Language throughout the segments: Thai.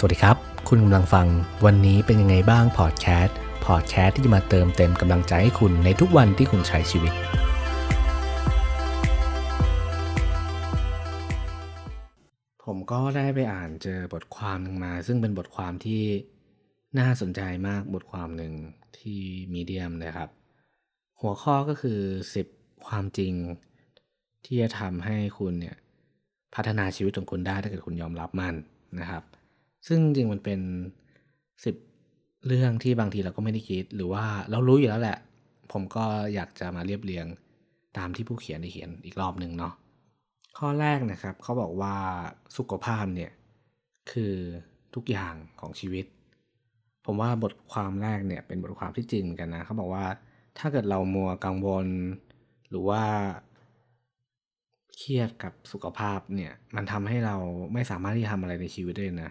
สวัสดีครับ คุณกำลังฟังวันนี้เป็นยังไงบ้างพอดแคสต์พอดแคสต์ที่จะมาเติมเต็มกำลังใจให้คุณในทุกวันที่คุณใช้ชีวิต ผมก็ได้ไปอ่านเจอบทความหนึ่งมา ซึ่งเป็นบทความที่น่าสนใจมากบทความหนึ่งที่มีเดียมนะครับ หัวข้อก็คือ 10 ความจริง ที่จะทำให้คุณเนี่ยพัฒนาชีวิตของคุณได้ถ้าเกิดคุณยอมรับมันนะครับ ซึ่งจริงมันเป็นสิบเรื่องที่บางทีเราก็ไม่ได้คิด หรือว่าเรารู้อยู่แล้วแหละ ผมก็อยากจะมาเรียบเรียงตามที่ผู้เขียนได้เขียนอีกรอบหนึ่งเนาะข้อแรกนะครับเขาบอกว่าสุขภาพเนี่ยคือทุกอย่างของชีวิต ผมว่าบทความแรกเนี่ยเป็นบทความที่จริงกันนะเขาบอกว่าถ้าเกิดเรามัวกังวล หรือว่า เครียดกับสุขภาพเนี่ยมันทำให้เราไม่สามารถที่จะทำอะไรในชีวิตได้นะ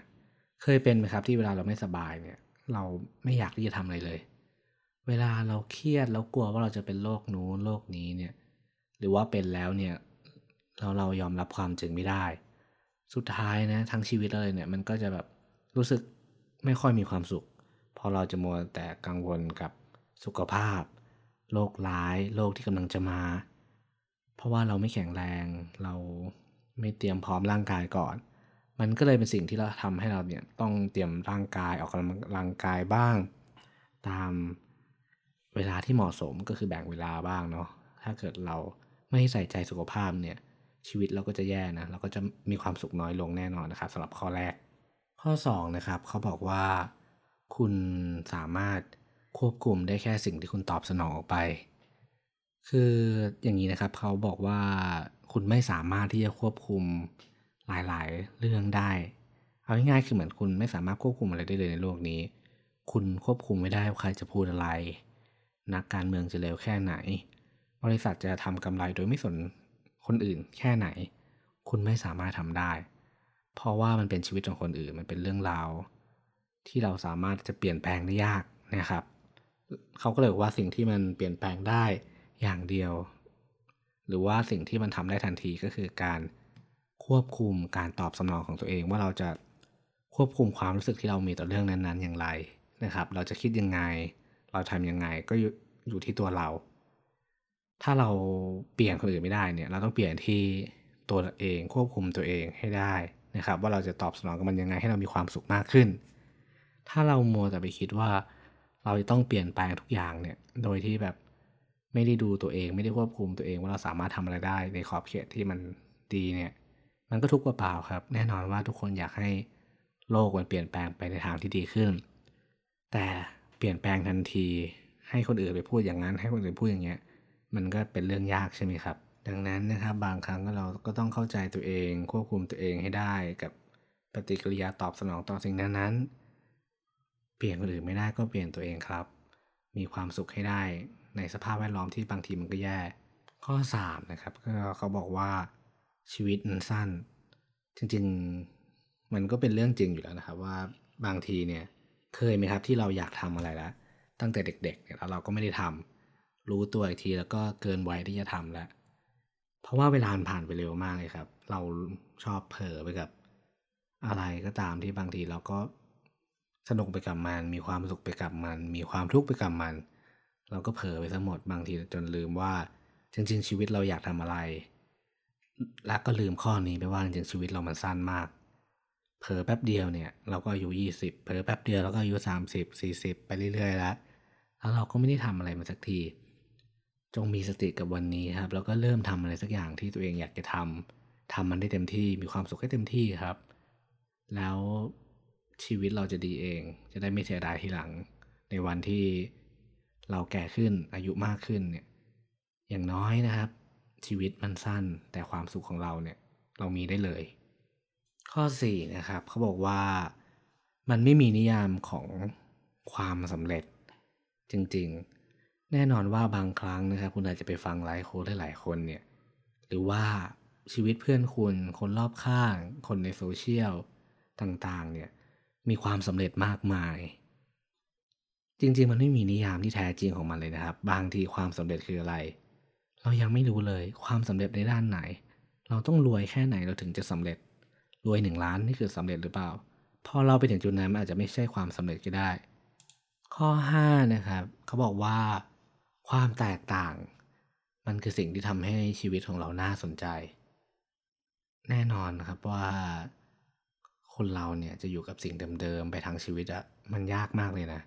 เคยเป็นไหมครับที่เวลาเราไม่สบายเนี่ย เราไม่อยากที่จะทำอะไรเลย เวลาเราเครียดแล้วกลัวว่าเราจะเป็นโรคนู้นโรคนี้เนี่ย หรือว่าเป็นแล้วเนี่ย เราเรายอมรับความจริงไม่ได้ สุดท้ายนะทั้งชีวิตเลยเนี่ยมันก็จะแบบรู้สึกไม่ค่อยมีความสุข พอเราจะมัวแต่กังวลกับสุขภาพโรคร้ายโรคที่กำลังจะมา เพราะว่าเราไม่แข็งแรงเราไม่เตรียมพร้อมร่างกายก่อน มันก็เลยเป็นสิ่งที่เราทำให้เราเนี่ยต้องเตรียมร่างกายออกกำลังกายบ้าง ตามเวลาที่เหมาะสมก็คือแบ่งเวลาบ้างเนาะถ้าเกิดเราไม่ใส่ใจสุขภาพเนี่ยชีวิตเราก็จะแย่นะเราก็จะมีความสุขน้อยลงแน่นอนนะครับสำหรับข้อแรก ข้อ2นะครับเขาบอกว่าคุณสามารถควบคุมได้แค่สิ่งที่คุณตอบสนองออกไป คืออย่างนี้นะครับเขาบอกว่าคุณไม่สามารถที่จะควบคุม หลายๆ เรื่องได้ เอาง่ายๆคือเหมือนคุณไม่สามารถควบคุมอะไรได้เลยในโลกนี้ คุณควบคุมไม่ได้ว่าใครจะพูดอะไร นักการเมืองจะเร็วแค่ไหน บริษัทจะทำกำไรโดยไม่สนคนอื่นแค่ไหน คุณไม่สามารถทำได้ เพราะว่ามันเป็นชีวิตของคนอื่นมันเป็นเรื่องราวที่เราสามารถจะเปลี่ยนแปลงได้ยากนะครับ เขาก็เลยว่าสิ่งที่มันเปลี่ยนแปลงได้อย่างเดียว หรือว่าสิ่งที่มันทำได้ทันทีก็คือการ ควบคุมการตอบสนองของตัวเองว่าเราจะควบคุมความรู้สึกที่เรามีต่อเรื่องนั้นๆ อย่างไรนะครับ เราจะคิดยังไง เราทำยังไงก็อยู่ที่ตัวเรา ถ้าเราเปลี่ยนคนอื่นไม่ได้เนี่ยเราต้องเปลี่ยนที่ตัวเองควบคุมตัวเองให้ได้นะครับ ว่าเราจะตอบสนองกับมันยังไงให้เรามีความสุขมากขึ้น ถ้าเราโมแต่ไปคิดว่า เราจะต้องเปลี่ยนแปลงทุกอย่างเนี่ยโดยที่แบบไม่ได้ดูตัวเองไม่ได้ควบคุมตัวเองว่าเราสามารถทำอะไรได้ในขอบเขตที่มันดีเนี่ย มันก็ทุกข์เปล่าครับ แน่นอนว่าทุกคนอยากให้โลกมันเปลี่ยนแปลงไปในทางที่ดีขึ้น แต่เปลี่ยนแปลงทันที ให้คนอื่นไปพูดอย่างนั้น ให้คนอื่นพูดอย่างเงี้ย มันก็เป็นเรื่องยากใช่ไหมครับ ดังนั้นนะครับบางครั้งเราก็ต้องเข้าใจตัวเอง ควบคุมตัวเองให้ได้กับปฏิกิริยาตอบสนองต่อสิ่งนั้นๆ เปลี่ยนคนอื่นไม่ได้ก็เปลี่ยนตัวเองครับ มีความสุขให้ได้ในสภาพแวดล้อมที่บางทีมันก็แย่ ข้อ 3 นะครับก็เขาบอกว่า ชีวิตมันสั้น จริงๆ มันก็เป็นเรื่องจริงอยู่แล้วนะครับ ว่าบางทีเนี่ยเคยไหมครับที่เราอยากทำอะไรแล้ว ตั้งแต่เด็กๆเนี่ยแล้วเราก็ไม่ได้ทำรู้ตัวอีกทีแล้วก็เกินวัยที่จะทำแล้ว เพราะว่าเวลาผ่านไปเร็วมากเลยครับ เราชอบเผลอไปกับอะไรก็ตามที่บางทีเราก็สนุกไปกับมัน มีความสุขไปกับมัน มีความทุกข์ไปกับมัน เราก็เผลอไปทั้งหมดบางทีจนลืมว่า จริง ๆ ชีวิตเราอยากทำอะไร และก็ลืมข้อนี้ไปว่าจริงชีวิตเรามันสั้นมาก เผลอแป๊บเดียวเนี่ยเราก็อายุยี่สิบเผลอแป๊บเดียวเราก็อายุสามสิบสี่สิบไปเรื่อยๆแล้วแล้วเราก็ไม่ได้ทำอะไรมาสักที จงมีสติกับวันนี้ครับ แล้วก็เริ่มทำอะไรสักอย่างที่ตัวเองอยากจะทำทำมันได้เต็มที่มีความสุขให้เต็มที่ครับ แล้วชีวิตเราจะดีเอง จะได้ไม่เสียดายทีหลัง ในวันที่เราแก่ขึ้นอายุมากขึ้นเนี่ยอย่างน้อยนะครับ ชีวิตมันสั้น แต่ความสุขของเราเนี่ยเรามีได้เลย ข้อ4นะครับเขาบอกว่ามันไม่มีนิยามของความสำเร็จจริงๆ แน่นอนว่าบางครั้งนะครับคุณอาจจะไปฟัง life coach หลายคนเนี่ยหรือว่าชีวิตเพื่อนคุณ คนรอบข้าง คนในโซเชียลต่างๆเนี่ยมีความสำเร็จมากมาย จริงๆ มันไม่มีนิยามที่แท้จริงของมันเลยนะครับ บางทีความสำเร็จคืออะไร เรายังไม่รู้เลยความสำเร็จในด้านไหน เราต้องรวยแค่ไหนเราถึงจะสำเร็จ รวยหนึ่งล้านนี่คือสำเร็จหรือเปล่า พอเราไปถึงจุดนั้นมันอาจจะไม่ใช่ความสำเร็จก็ได้ ข้อ5นะครับเขาบอกว่าความแตกต่าง มันคือสิ่งที่ทำให้ชีวิตของเราน่าสนใจ แน่นอนครับว่าคนเราเนี่ยจะอยู่กับสิ่งเดิมๆไปทั้งชีวิตอะมันยากมากเลยนะ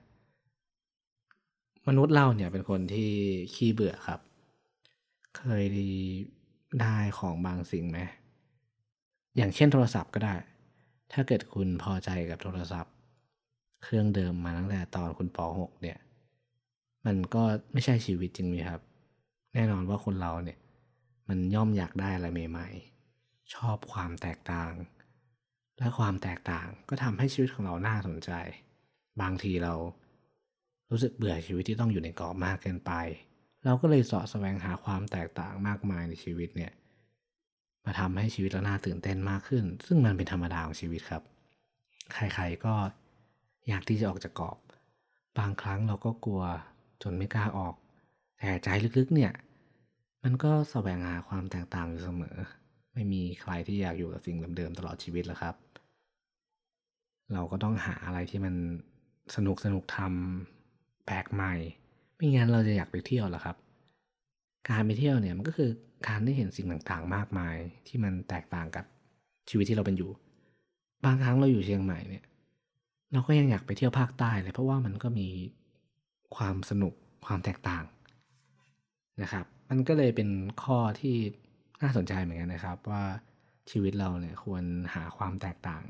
มนุษย์เราเนี่ยเป็นคนที่ขี้เบื่อครับ เคยได้ของบางสิ่งไหม อย่างเช่นโทรศัพท์ก็ได้ ถ้าเกิดคุณพอใจกับโทรศัพท์ เครื่องเดิมมาตั้งแต่ตอนคุณป .6 เนี่ย มันก็ไม่ใช่ชีวิตจริงไหมครับ แน่นอนว่าคนเราเนี่ย มันย่อมอยากได้อะไรใหม่ๆ ชอบความแตกต่าง และความแตกต่างก็ทำให้ชีวิตของเราน่าสนใจ บางทีเรารู้สึกเบื่อชีวิตที่ต้องอยู่ในกรอบมากเกินไป เราก็เลยสาะแสวงหาความแตกต่างมากมายในชีวิตเนี่ยมาทำให้ชีวิตเราน่าตื่นเต้นมากขึ้น ซึ่งมันเป็นธรรมดาของชีวิตครับ ใครๆก็อยากที่จะออกจากกรอบ บางครั้งเราก็กลัวจนไม่กล้าออก แต่ใจลึกๆเนี่ยมันก็แสวงหาความแตกต่างอยู่เสมอ ไม่มีใครที่อยากอยู่กับสิ่งเดิมๆตลอดชีวิตแล้วครับ เราก็ต้องหาอะไรที่มันสนุกสนุกทำแปลกใหม่ ไม่งั้นเราจะอยากไปเที่ยวหรอครับ การไปเที่ยวเนี่ยมันก็คือการได้เห็นสิ่งต่างๆ มากมายที่มันแตกต่างกับชีวิตที่เราเป็นอยู่ บางครั้งเราอยู่เชียงใหม่เนี่ย เราก็ยังอยากไปเที่ยวภาคใต้เลยเพราะว่ามันก็มีความสนุกความแตกต่างนะครับ มันก็เลยเป็นข้อที่น่าสนใจเหมือนกันนะครับ ว่าชีวิตเราเนี่ยควรหาความแตกต่าง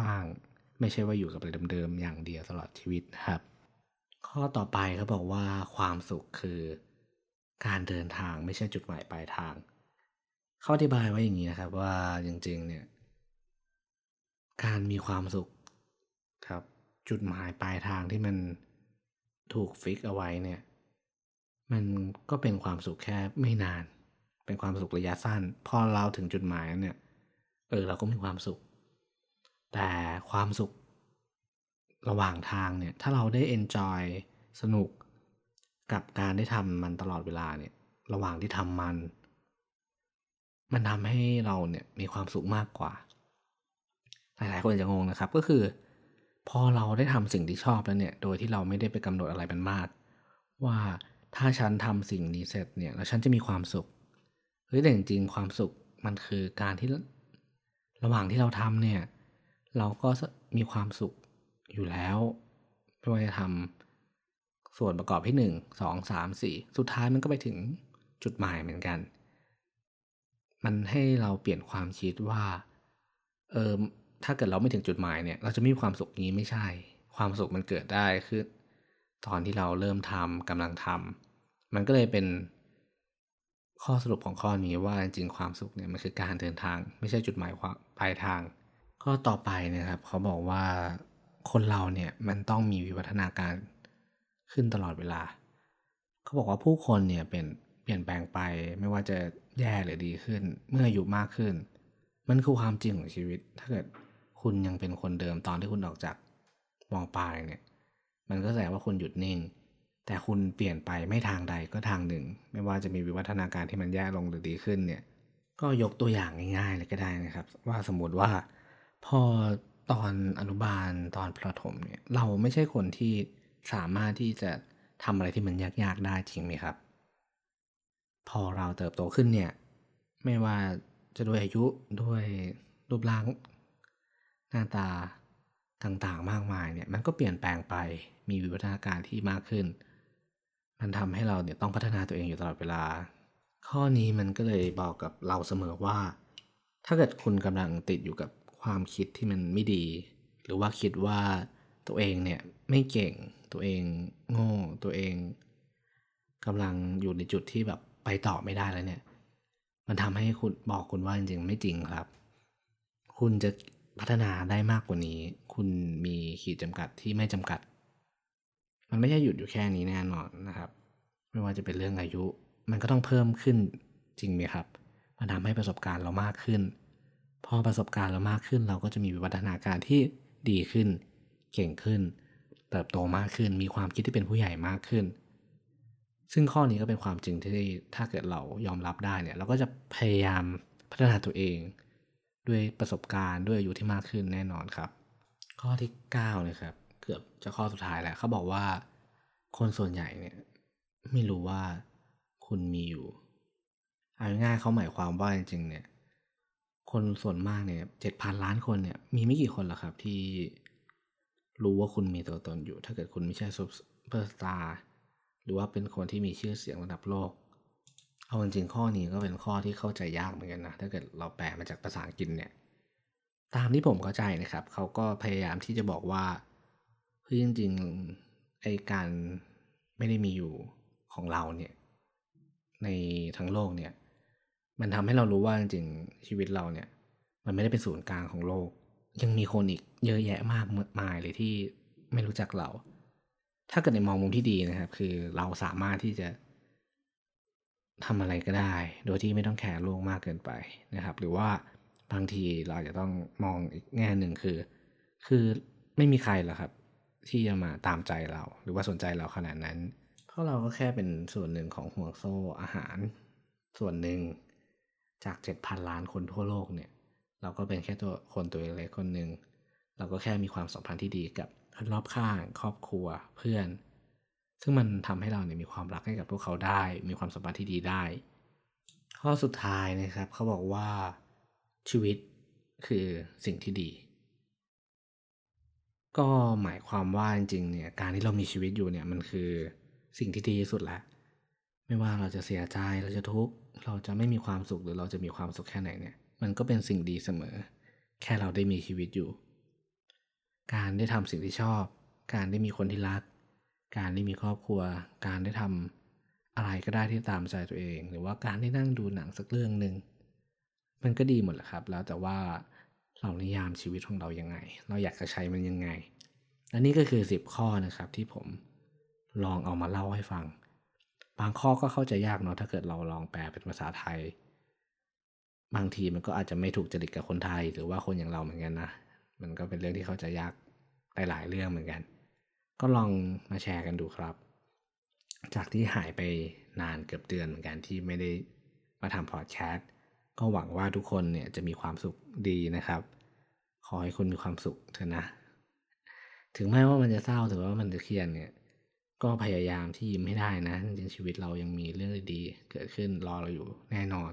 บ้าง ไม่ใช่ว่าอยู่กับอะไรเดิมๆอย่างเดียวตลอดชีวิตนะครับ ข้อต่อไปเขาบอกว่าความสุขคือ การเดินทางไม่ใช่จุดหมายปลายทาง เขาอธิบายไว้อย่างนี้นะครับว่าจริงๆเนี่ย การมีความสุขครับ จุดหมายปลายทางที่มันถูกฟิกเอาไว้เนี่ย มันก็เป็นความสุขแค่ไม่นาน เป็นความสุขระยะสั้น พอเราถึงจุดหมายเนี่ย เออเราก็มีความสุข แต่ความสุข ระหว่างทางเนี่ย ถ้าเราได้เอนจอยสนุกกับการได้ทำมันตลอดเวลาเนี่ย ระหว่างที่ทำมัน มันทำให้เราเนี่ยมีความสุขมากกว่า หลายๆคนจะงงนะครับก็คือ พอเราได้ทำสิ่งที่ชอบแล้วเนี่ย โดยที่เราไม่ได้ไปกำหนดอะไรเป็นมาก ว่าถ้าฉันทำสิ่งนี้เสร็จเนี่ยแล้วฉันจะมีความสุขเฮ้ยแต่จริงๆความสุขมันคือการที่ระหว่างที่เราทำเนี่ย เราก็มีความสุข อยู่แล้วไม่ว่าจะทำส่วนประกอบที่หนึ่งสองสามสี่สุดท้ายมันก็ไปถึงจุดหมายเหมือนกัน มันให้เราเปลี่ยนความคิดว่าเออถ้าเกิดเราไม่ถึงจุดหมายเนี่ย เราจะมีความสุขนี้ไม่ใช่ ความสุขมันเกิดได้คือตอนที่เราเริ่มทำกำลังทำมันก็เลยเป็นข้อสรุปของข้อนี้ว่าจริงความสุขเนี่ยมันคือการเดินทาง ไม่ใช่จุดหมายปลายทางก็ต่อไปนะครับ เขาบอกว่า คนเราเนี่ยมันต้องมีวิวัฒนาการขึ้นตลอดเวลา เขาบอกว่าผู้คนเนี่ยเปลี่ยนเปลี่ยนแปลงไปไม่ว่าจะแย่หรือดีขึ้น เมื่ออายุมากขึ้น มันคือความจริงของชีวิต ถ้าเกิดคุณยังเป็นคนเดิมตอนที่คุณออกจากมองปลายเนี่ยมันก็แสดงว่าคุณหยุดนิ่ง แต่คุณเปลี่ยนไปไม่ทางใดก็ทางหนึ่ง ไม่ว่าจะมีวิวัฒนาการที่มันแย่ลงหรือดีขึ้นเนี่ยก็ยกตัวอย่างง่ายๆเลยก็ได้นะครับ ว่าสมมติว่าพอ ตอนอนุบาลตอนประถมเนี่ยเราไม่ใช่คนที่สามารถที่จะทำอะไรที่มันยากๆได้จริงไหมครับ พอเราเติบโตขึ้นเนี่ย ไม่ว่าจะด้วยอายุด้วยรูปร่าง หน้าตาต่างๆมากมายเนี่ยมันก็เปลี่ยนแปลงไปมีวิวัฒนาการที่มากขึ้น มันทำให้เราเนี่ยต้องพัฒนาตัวเองอยู่ตลอดเวลา ข้อนี้มันก็เลยบอกกับเราเสมอว่า ถ้าเกิดคุณกำลังติดอยู่กับ ความคิดที่มันไม่ดี หรือว่าคิดว่าตัวเองเนี่ยไม่เก่งตัวเองโง่ตัวเองกำลังอยู่ในจุดที่แบบไปต่อไม่ได้แล้วเนี่ย มันทำให้คุณบอกคุณว่าจริงๆไม่จริงครับ คุณจะพัฒนาได้มากกว่านี้ คุณมีขีดจำกัดที่ไม่จำกัด มันไม่ใช่หยุดอยู่แค่นี้แน่นอนนะครับ ไม่ว่าจะเป็นเรื่องอายุ มันก็ต้องเพิ่มขึ้นจริงไหมครับ มันทำให้ประสบการณ์เรามากขึ้น พอประสบการณ์เรามากขึ้น เราก็จะมีวิวัฒนาการที่ดีขึ้น เก่งขึ้น เติบโตมากขึ้น มีความคิดที่เป็นผู้ใหญ่มากขึ้น ซึ่งข้อนี้ก็เป็นความจริงที่ถ้าเกิดเรายอมรับได้เนี่ยเราก็จะพยายามพัฒนาตัวเอง ด้วยประสบการณ์ด้วยอายุที่มากขึ้นแน่นอนครับ ข้อที่9นะครับเกือบจะข้อสุดท้ายแล้วเขาบอกว่า คนส่วนใหญ่เนี่ยไม่รู้ว่าคุณมีอยู่เอาง่ายเขาหมายความว่าจริงๆเนี่ย คนส่วนมากเนี่ยเจ็ดพันล้านคนเนี่ยมีไม่กี่คนหรอกครับที่รู้ว่าคุณมีตัวตนอยู่ ถ้าเกิดคุณไม่ใช่ซูเปอร์สตาร์หรือว่าเป็นคนที่มีชื่อเสียงระดับโลก เอาจริงๆข้อนี้ก็เป็นข้อที่เข้าใจยากเหมือนกันนะ ถ้าเกิดเราแปลมาจากภาษาอังกฤษเนี่ย ตามที่ผมเข้าใจนะครับ เขาก็พยายามที่จะบอกว่าเฮ้ยจริงๆไอการไม่ได้มีอยู่ของเราเนี่ยในทั้งโลกเนี่ย มันทำให้เรารู้ว่าจริงๆชีวิตเราเนี่ย มันไม่ได้เป็นศูนย์กลางของโลก ยังมีคนอีกเยอะแยะมากมายเลยที่ไม่รู้จักเรา ถ้าเกิดในมองมุมที่ดีนะครับ คือเราสามารถที่จะทำอะไรก็ได้ โดยที่ไม่ต้องแคร์โลกมากเกินไปนะครับ หรือว่าบางทีเราจะต้องมองอีกแง่หนึ่งคือ คือไม่มีใครหรอกครับ ที่จะมาตามใจเรา หรือว่าสนใจเราขนาดนั้น เพราะเราก็แค่เป็นส่วนหนึ่งของห่วงโซ่อาหาร ส่วนหนึ่ง จากเจ็ดพันล้านคนทั่วโลกเนี่ย เราก็เป็นแค่ตัวคนตัวเล็กคนหนึ่ง เราก็แค่มีความสัมพันธ์ที่ดีกับคนรอบข้าง ครอบครัวเพื่อน ซึ่งมันทำให้เราเนี่ยมีความรักให้กับพวกเขาได้ มีความสัมพันธ์ที่ดีได้ ข้อสุดท้ายนะครับเขาบอกว่าชีวิตคือสิ่งที่ดี ก็หมายความว่าจริงๆเนี่ยการที่เรามีชีวิตอยู่เนี่ยมันคือสิ่งที่ดีที่สุดแล้ว ไม่ว่าเราจะเสียใจเราจะทุกข์เราจะไม่มีความสุขหรือเราจะมีความสุขแค่ไหนเนี่ย มันก็เป็นสิ่งดีเสมอ แค่เราได้มีชีวิตอยู่ การได้ทำสิ่งที่ชอบ การได้มีคนที่รัก การได้มีครอบครัว การได้ทำอะไรก็ได้ที่ตามใจตัวเอง หรือว่าการได้นั่งดูหนังสักเรื่องหนึ่งมันก็ดีหมดแหละครับ แล้วแต่ว่าเรานิยามชีวิตของเรายังไง เราอยากจะใช้มันยังไงอันนี้ก็คือสิบข้อนะครับที่ผมลองเอามาเล่าให้ฟัง บางข้อก็เข้าใจยากเนาะถ้าเกิดเราลองแปลเป็นภาษาไทย บางทีมันก็อาจจะไม่ถูกจริตกับคนไทย หรือว่าคนอย่างเราเหมือนกันนะมันก็เป็นเรื่องที่เข้าใจยากหลายๆเรื่องเหมือนกัน ก็ลองมาแชร์กันดูครับ จากที่หายไปนานเกือบเดือนเหมือนกันที่ไม่ได้มาทำพอดแคสต์ก็หวังว่าทุกคนเนี่ยจะมีความสุขดีนะครับ ขอให้คุณมีความสุขเถอะนะ ถึงแม้ว่ามันจะเศร้าถือว่ามันจะเครียดเนี่ย ก็พยายามที่ยิ้มให้ได้นะ จริงชีวิตเรายังมีเรื่องดีๆเกิดขึ้นรอเราอยู่แน่นอน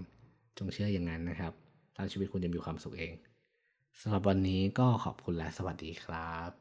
จงเชื่ออย่างนั้นนะครับแล้วชีวิตคุณจะมีความสุขเองสำหรับวันนี้ก็ขอบคุณและสวัสดีครับ